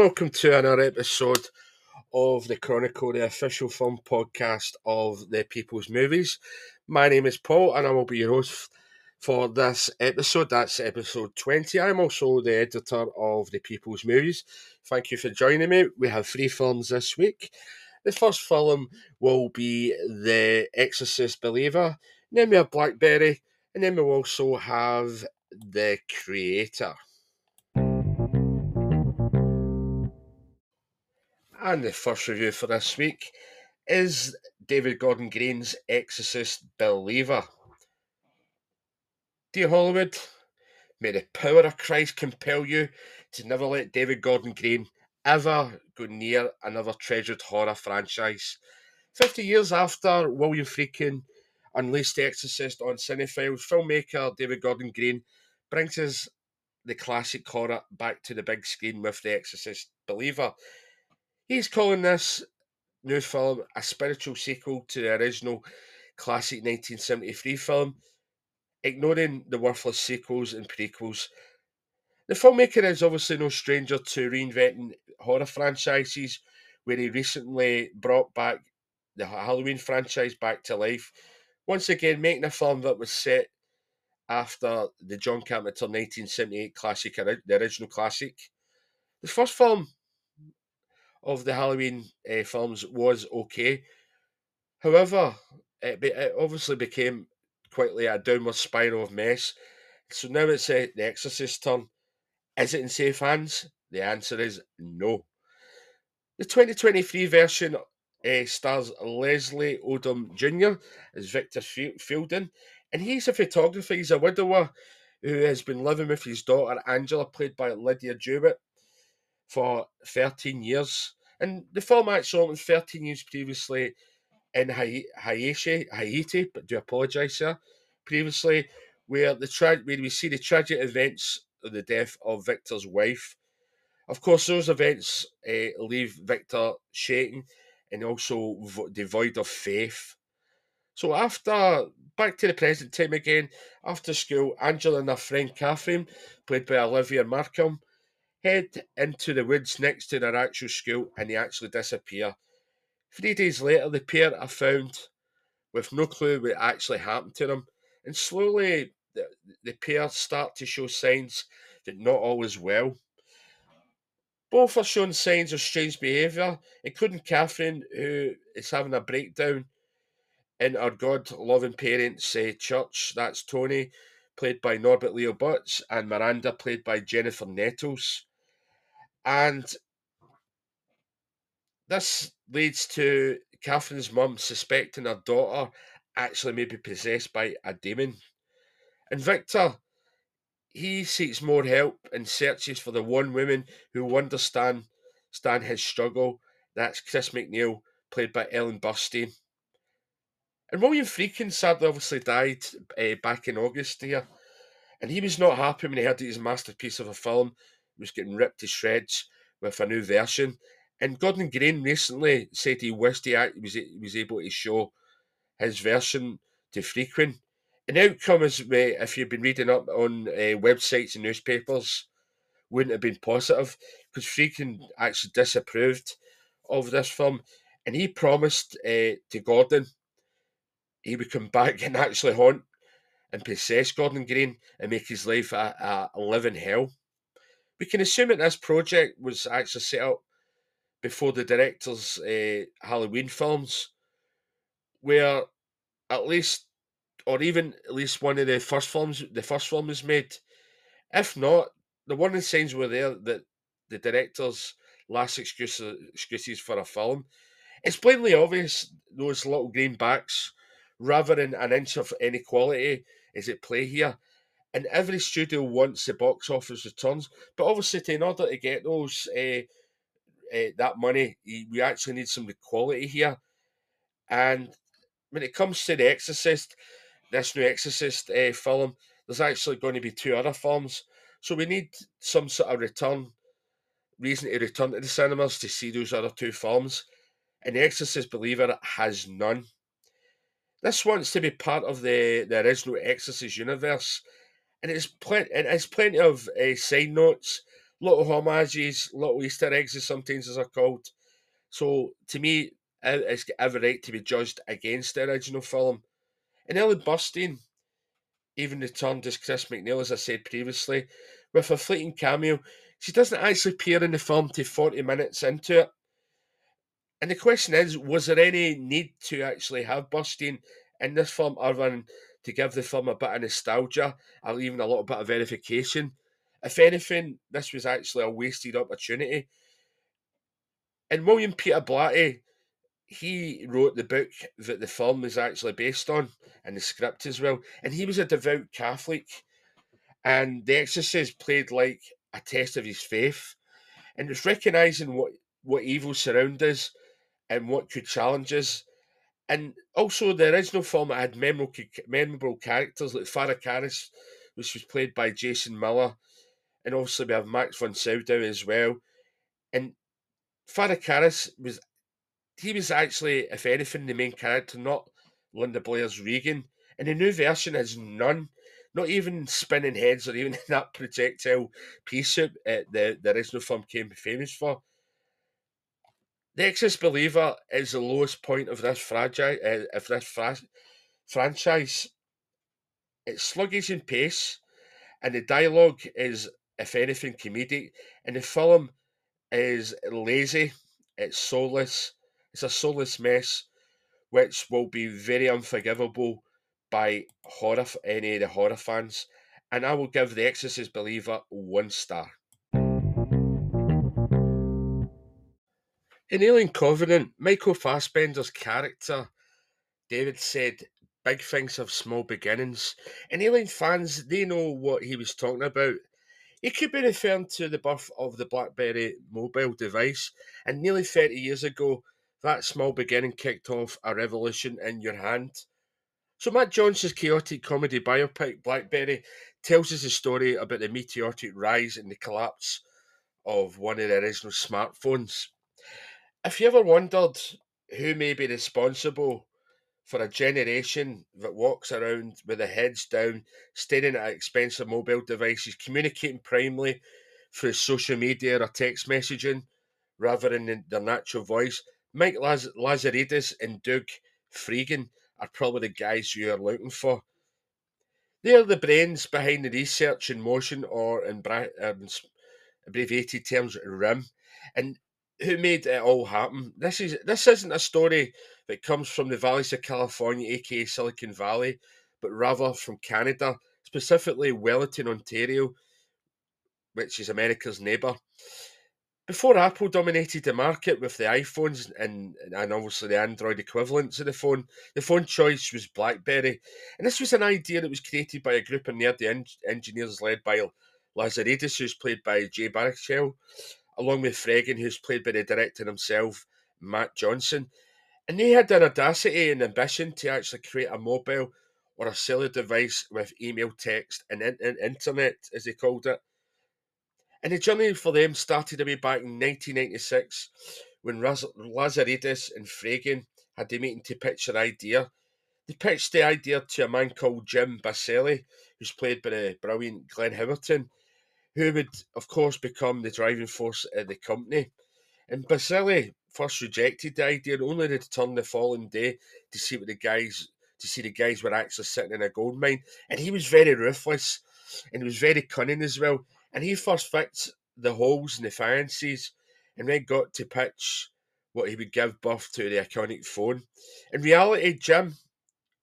Welcome to another episode of the Chronicle, the official film podcast of the People's Movies. My name is Paul and I will be your host for this episode. That's episode 20. I'm also the editor of the People's Movies. Thank you for joining me. We have three films this week. The first film will be The Exorcist Believer, then we have Blackberry, and then we'll also have The Creator. And the first review for this week is David Gordon Green's Exorcist Believer. Dear Hollywood, may the power of Christ compel you to never let David Gordon Green ever go near another treasured horror franchise. 50 years after William Friedkin unleashed The Exorcist on Cinephiles, filmmaker David Gordon Green brings us the classic horror back to the big screen with The Exorcist Believer. He's calling this new film a spiritual sequel to the original classic 1973 film, ignoring the worthless sequels and prequels. The filmmaker is obviously no stranger to reinventing horror franchises, where he recently brought back the Halloween franchise back to life, once again making a film that was set after the John Carpenter 1978 classic, the original classic. The first film of the Halloween uh, films was okay. However, it, be, it obviously became quickly a downward spiral of mess. So now it's uh, the Exorcist turn. Is it in safe hands? The answer is no. The 2023 version uh, stars Leslie Odom Jr. as Victor Fielding, and he's a photographer. He's a widower who has been living with his daughter Angela, played by Lidya Jewett, for 13 years. And the actually opened 13 years previously in Haiti, Haiti, but do apologise, sir. Previously, where the tra- where we see the tragic events of the death of Victor's wife. Of course, those events uh, leave Victor shaken and also devoid of faith. So after back to the present time again, after school, Angela and her friend Catherine, played by Olivia Markham, head into the woods next to their actual school and they actually disappear. Three days later, the pair are found with no clue what actually happened to them, and slowly the, the pair start to show signs that not all is well. Both are showing signs of strange behaviour, including Catherine, who is having a breakdown in her God loving parents' uh, church. That's Tony, played by Norbert Leo Butz, and Miranda, played by Jennifer Nettles. And this leads to Catherine's mum suspecting her daughter actually may be possessed by a demon. And Victor, he seeks more help and searches for the one woman who will understand stand his struggle. That's Chris MacNeil, played by Ellen Burstyn. And William Friedkin sadly obviously died uh, back in August here. And he was not happy when he heard that his masterpiece of a film was getting ripped to shreds with a new version. And Gordon Green recently said he wished he was, he was able to show his version to. And the outcome is, if you've been reading up on uh, websites and newspapers, wouldn't have been positive because Friedkin actually disapproved of this film. And he promised uh, to Gordon he would come back and actually haunt and possess Gordon Green and make his life a, a living hell. We can assume that this project was actually set up before the director's uh, Halloween films, where at least, or even at least one of the first films, the first film was made. If not, the warning signs were there that the director's last excuse, excuses for a film. It's plainly obvious those little greenbacks, rather than an inch of inequality, is at play here and every studio wants the box office returns, but obviously, in order to get those uh, uh, that money, we actually need some quality here. And when it comes to the Exorcist, this new Exorcist uh, film, there's actually going to be two other films, so we need some sort of return reason to return to the cinemas to see those other two films. And The Exorcist Believer has none. This wants to be part of the, the original Exorcist universe, and it's plenty. It has plenty of uh, side notes, little homages, little Easter eggs, as sometimes as are called. So to me, it's every right to be judged against the original film. And Ellen Burstyn even returned as Chris MacNeil, as I said previously, with a fleeting cameo. She doesn't actually appear in the film to 40 minutes into it. And the question is, was there any need to actually have Burstyn in this film other than to give the film a bit of nostalgia or even a little bit of verification? If anything, this was actually a wasted opportunity. And William Peter Blatty, he wrote the book that the film is actually based on and the script as well. And he was a devout Catholic. And The Exorcist played like a test of his faith. And it's recognizing what, what evil surrounds us and what could challenge us. And also, the original film had memorable, memorable characters like Father Karras, which was played by Jason Miller, and obviously we have Max von Sydow as well. And Father Karras was he was actually, if anything, the main character, not Linda Blair's Regan. And the new version has none, not even spinning heads or even that projectile pea soup uh, the, the original film came famous for. The Exorcist Believer is the lowest point of this fragile uh, of this fra- franchise. It's sluggish in pace, and the dialogue is, if anything, comedic. And the film is lazy. It's soulless. It's a soulless mess, which will be very unforgivable by horror any of the horror fans. And I will give The Exorcist Believer one star. In Alien Covenant, Michael Fassbender's character, David said, big things have small beginnings. And Alien fans, they know what he was talking about. He could be referring to the birth of the BlackBerry mobile device, and nearly 30 years ago, that small beginning kicked off a revolution in your hand. So Matt Johnson's chaotic comedy biopic, BlackBerry, tells us a story about the meteoric rise and the collapse of one of the original smartphones. If you ever wondered who may be responsible for a generation that walks around with their heads down, staring at expensive mobile devices, communicating primarily through social media or text messaging rather than their natural voice, Mike Laz- Lazaridis and Doug Fregin are probably the guys you are looking for. They are the brains behind the research in motion, or in, bra- in abbreviated terms, RIM. And who made it all happen. This is this isn't a story that comes from the valleys of California, aka Silicon Valley, but rather from Canada, specifically Wellington, Ontario, which is America's neighbour. Before Apple dominated the market with the iPhones and, and obviously the Android equivalents of the phone, the phone choice was BlackBerry. And this was an idea that was created by a group of nerdy en- engineers led by Lazaridis, who's played by Jay Baruchel, along with Fregin, who's played by the director himself, Matt Johnson. And they had an audacity and ambition to actually create a mobile or a cellular device with email, text, and, in- internet, as they called it. And the journey for them started way back in 1996 when Lazaridis and Fregin had the meeting to pitch their idea. They pitched the idea to a man called Jim Balsillie, who's played by the brilliant Glenn Howerton, who would, of course, become the driving force of the company. And Balsillie first rejected the idea, and only to return the following day to see what the guys to see the guys were actually sitting in a gold mine. And he was very ruthless and he was very cunning as well. And he first fixed the holes and the fences and then got to pitch what he would give birth to the iconic phone. In reality, Jim,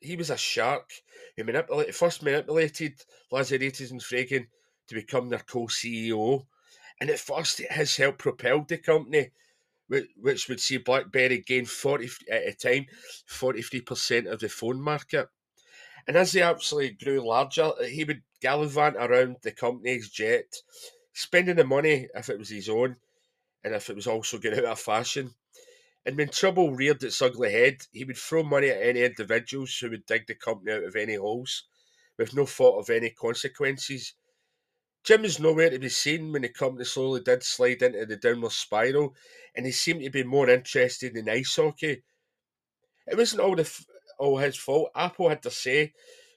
he was a shark who manipulated, first manipulated Lazaridis and Fregin to become their co-CEO. And at first, it has helped propel the company, which would see BlackBerry gain 40 at a time, 43% of the phone market. And as they actually grew larger, he would gallivant around the company's jet, spending the money if it was his own, and if it was also getting out of fashion. And when trouble reared its ugly head, he would throw money at any individuals who would dig the company out of any holes, with no thought of any consequences. Jim is nowhere to be seen when the company slowly did slide into the downward spiral, and he seemed to be more interested in ice hockey. It wasn't all the all his fault. Apple had to say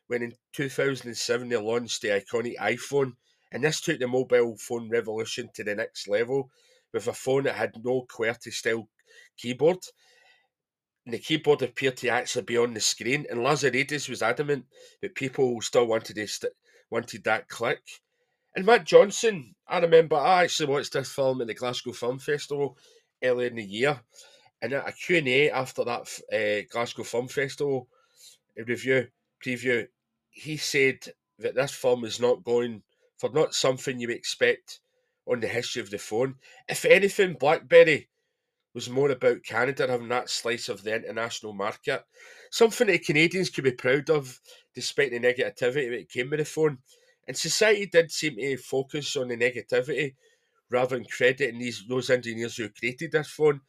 when in 2007 they launched the iconic iPhone, And this took the mobile phone revolution to the next level with a phone that had no QWERTY style keyboard. And the keyboard appeared to actually be on the screen, and Lazaridis was adamant that people still wanted st- wanted that click. And Matt Johnson, I remember I actually watched this film at the Glasgow Film Festival earlier in the year, and at a Q&A after that uh, Glasgow Film Festival review preview, he said that this film is not going for not something you expect on the history of the phone. If anything, BlackBerry was more about Canada having that slice of the international market. Something that Canadians could be proud of, despite the negativity that came with the phone. And society did seem to focus on the negativity rather than crediting these those engineers who created this phone.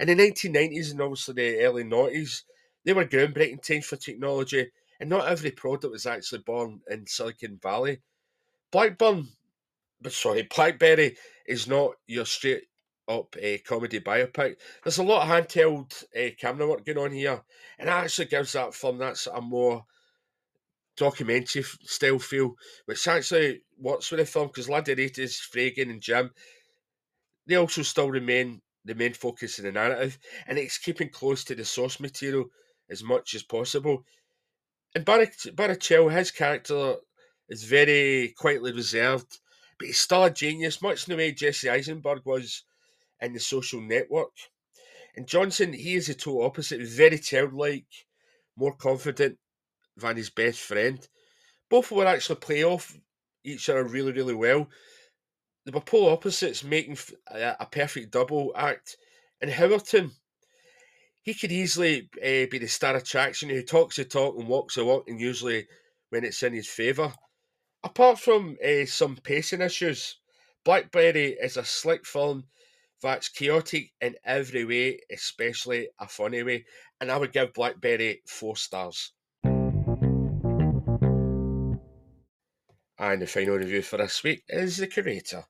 In the 1990s and obviously the early 90s, they were groundbreaking times for technology, and not every product was actually born in Silicon Valley. Blackburn, but sorry, Blackberry is not your straight up a comedy biopic. There's a lot of handheld uh, camera work going on here, and that actually gives that film that's a more documentary style feel, which actually works with the film because Lazaridis, Fregin, and Jim they also still remain the main focus of the narrative, and it's keeping close to the source material as much as possible. And Baruchel, his character is very quietly reserved, but he's still a genius, much in the way Jesse Eisenberg was in the social network. And Johnson, he is the total opposite, very childlike, more confident his best friend. Both will actually play off each other really, really well. They were polar opposites, making a, perfect double act. And Howerton, he could easily uh, be the star attraction who talks the talk and walks the walk, and usually when it's in his favour. Apart from uh, some pacing issues, Blackberry is a slick film that's chaotic in every way, especially a funny way, and I would give Blackberry four stars. And the final review for this week is The Creator.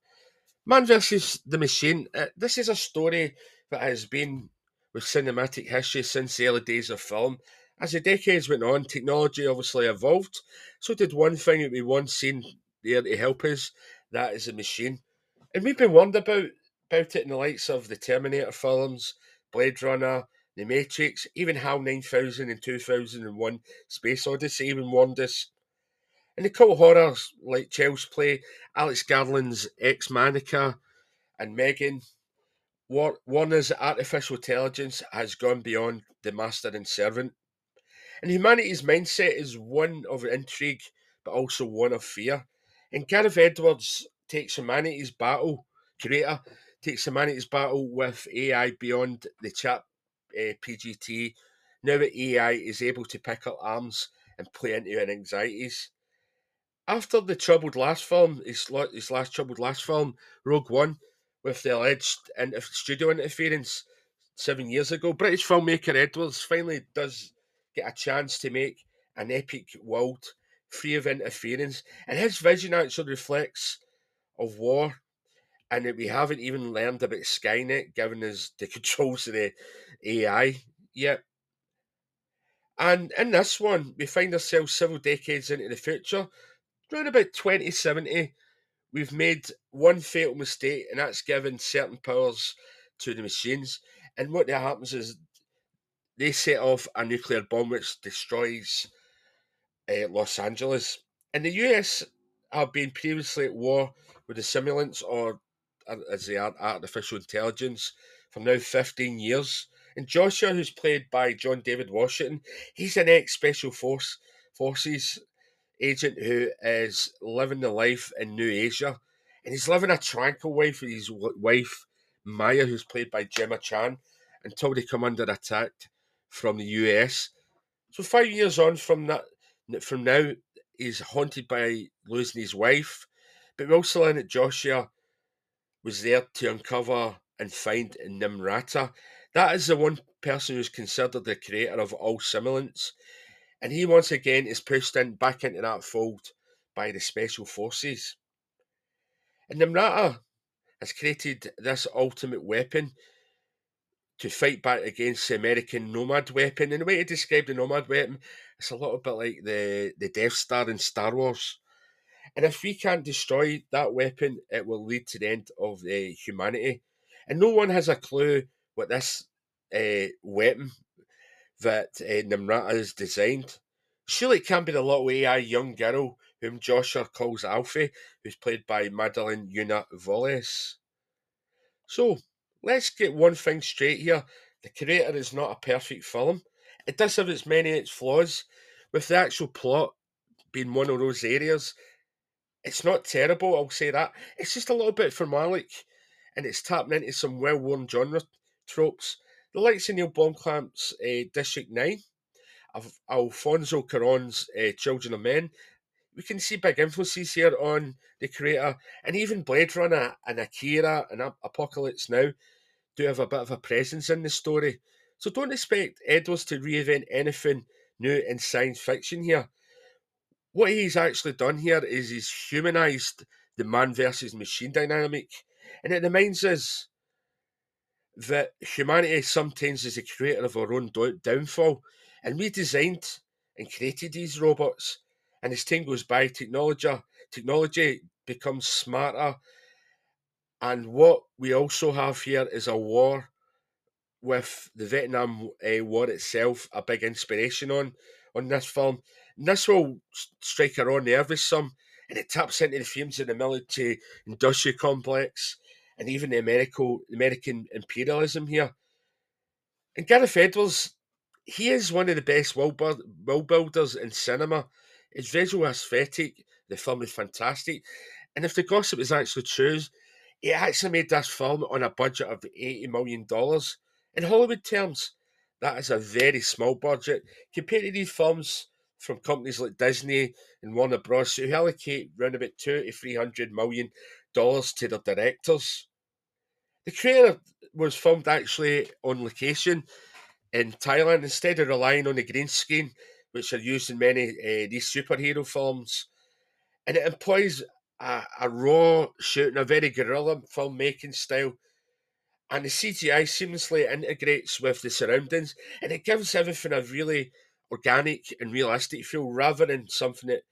Man vs. the Machine. Uh, this is a story that has been with cinematic history since the early days of film. As the decades went on, technology obviously evolved. So did one thing that we once seen there to help us, that is a machine. And we've been warned about, about it in the likes of the Terminator films, Blade Runner, The Matrix, even HAL 9000 and 2001 Space Odyssey even warned us and the cult horrors like Child's Play, Alex Garland's Ex Machina, and Megan, Warner's artificial intelligence has gone beyond the master and servant. And humanity's mindset is one of intrigue, but also one of fear. And Gareth Edwards takes humanity's battle, creator, takes humanity's battle with AI beyond the chat uh, PGT. Now that AI is able to pick up arms and play into our anxieties after the troubled last film, his, his last troubled last film, Rogue One, with the alleged inter- studio interference seven years ago, British filmmaker Edwards finally does get a chance to make an epic world free of interference, and his vision actually reflects of war, and that we haven't even learned about Skynet, given us the controls of the AI yet. And in this one, we find ourselves several decades into the future, around about 2070, we've made one fatal mistake, and that's given certain powers to the machines. And what that happens is they set off a nuclear bomb which destroys uh, Los Angeles. And the US have been previously at war with the simulants, or as they are, artificial intelligence, for now 15 years. And Joshua, who's played by John David Washington, he's an ex Special Force Forces agent who is living the life in New Asia, and he's living a tranquil life with his wife Maya, who's played by Gemma Chan, until they come under attack from the US. So five years on from that, from now, he's haunted by losing his wife, but we also learn that Joshua was there to uncover and find Nimrata. That is the one person who's considered the creator of all simulants and he once again is pushed in back into that fold by the special forces. And Nimrata has created this ultimate weapon to fight back against the American Nomad weapon. And the way to describe the Nomad weapon, it's a little bit like the, the Death Star in Star Wars. And if we can't destroy that weapon, it will lead to the end of humanity. And no one has a clue what this uh, weapon that uh, Nimrata has designed. Surely it can't be the little AI young girl whom Joshua calls Alfie, who's played by Madeleine Yuna Voyles. So, let's get one thing straight here. The Creator is not a perfect film. It does have its many its flaws, with the actual plot being one of those areas. It's not terrible, I'll say that. It's just a little bit formalic, and it's tapping into some well-worn genre tropes. The likes of Neill Blomkamp's uh, District 9, of Alfonso Cuarón's uh, Children of Men, we can see big influences here on the creator, and even Blade Runner and Akira and Apocalypse Now do have a bit of a presence in the story. So don't expect Edwards to reinvent anything new in science fiction here. What he's actually done here is he's humanized the man versus machine dynamic, and it reminds us that humanity sometimes is the creator of our own downfall, and we designed and created these robots and as time goes by, technology technology becomes smarter. And what we also have here is a war with the Vietnam uh, War itself, a big inspiration on on this film. And this will strike a raw nerve with some, and it taps into the themes of the military industrial complex and even the American American imperialism here. And Gareth Edwards, he is one of the best world, world builders in cinema. It's visual aesthetic. The film is fantastic. And if the gossip is actually true, it actually made this film on a budget of $80 million. In Hollywood terms, that is a very small budget compared to these films from companies like Disney and Warner Bros. who allocate around about two to three hundred million dollars to their directors. The creator was filmed actually on location in Thailand instead of relying on the green screen which are used in many uh, these superhero films, and it employs a, a raw shooting, a very guerrilla filmmaking style, and the CGI seamlessly integrates with the surroundings, and it gives everything a really organic and realistic feel rather than something that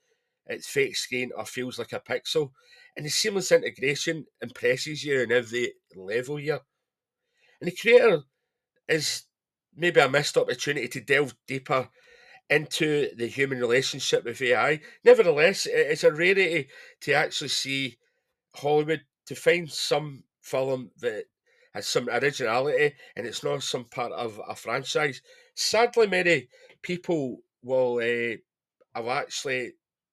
it's fake skin or feels like a pixel. And the seamless integration impresses you on every level here. And the creator is maybe a missed opportunity to delve deeper into the human relationship with AI. Nevertheless, it's a rarity to actually see Hollywood to find some film that has some originality and it's not some part of a franchise. Sadly, many people will uh, have actually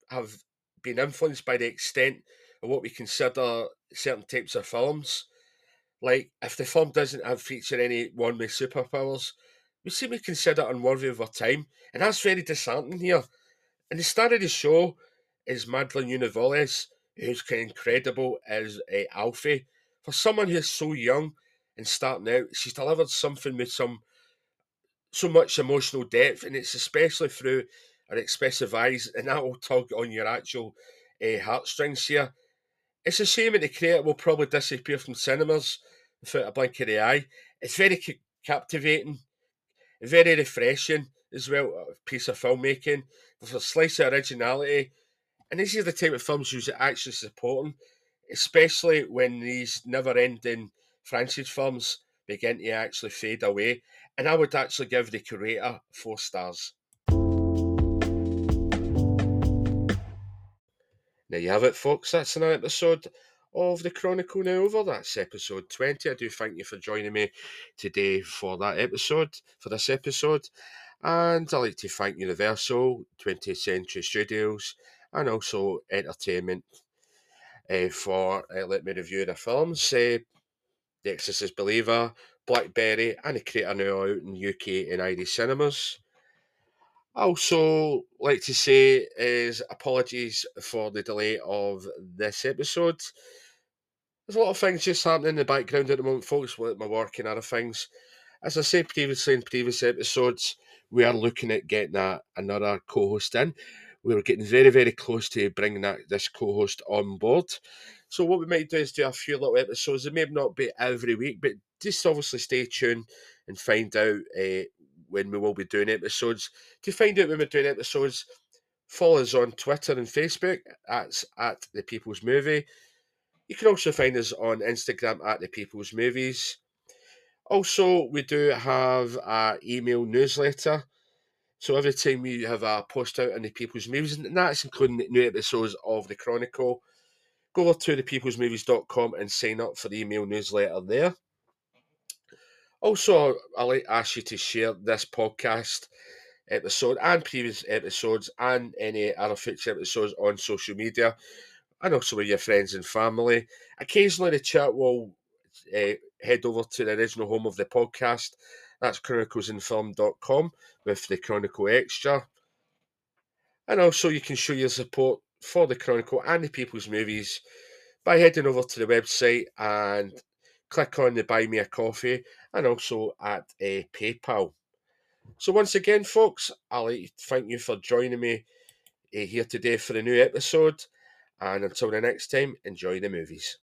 have been influenced by the extent of what we consider certain types of films. Like if the film doesn't have feature any one with superpowers, we seem to consider unworthy of our time, and that's very disheartening here. And the star of the show is Madeleine Yuna Voyles, who's incredible as a Alfie. For someone who's so young and starting out, she's delivered something with some so much emotional depth, and it's especially through her expressive eyes, and that will tug on your actual uh, heartstrings here. It's a shame that the creator will probably disappear from cinemas without a blink of the eye. It's very ca- captivating very refreshing as well, a piece of filmmaking with a slice of originality. And these are the type of films you should actually support them, especially when these never ending franchise films begin to actually fade away. And I would actually give the Creator four stars. There you have it, folks. That's another episode of the Chronicle Now Over. That's episode 20. I do thank you for joining me today for that episode, for this episode. And I'd like to thank Universal, 20th Century Studios, and also Entertainment uh, for uh, letting me review the films. Uh, the Exorcist Believer, Blackberry, and the Creator now out in UK and Irish cinemas. Also like to say is apologies for the delay of this episode. There's a lot of things just happening in the background at the moment, folks, with my work and other things. As I said previously in previous episodes, we are looking at getting a, another co-host in. We are getting very, very close to bringing that this co-host on board. So what we might do is do a few little episodes. It may not be every week, but just obviously stay tuned and find out uh, when we will be doing episodes. To find out when we're doing episodes, Follow us on Twitter and Facebook. That's at The People's Movie. You can also find us on Instagram at The People's Movies. Also, we do have an email newsletter. So every time we have a post out on The People's Movies, and that's including new episodes of The Chronicle, go over to thepeoplesmovies.com and sign up for the email newsletter there. Also, I'd like to ask you to share this podcast episode and previous episodes and any other future episodes on social media and also with your friends and family. Occasionally, the chat will uh, head over to the original home of the podcast. That's chroniclesinfilm.com with the Chronicle Extra. And also, you can show your support for the Chronicle and the People's Movies by heading over to the website and click on the Buy Me a Coffee and also at a PayPal. So once again, folks, I'd like to thank you for joining me uh, here today for a new episode. And until the next time, enjoy the movies.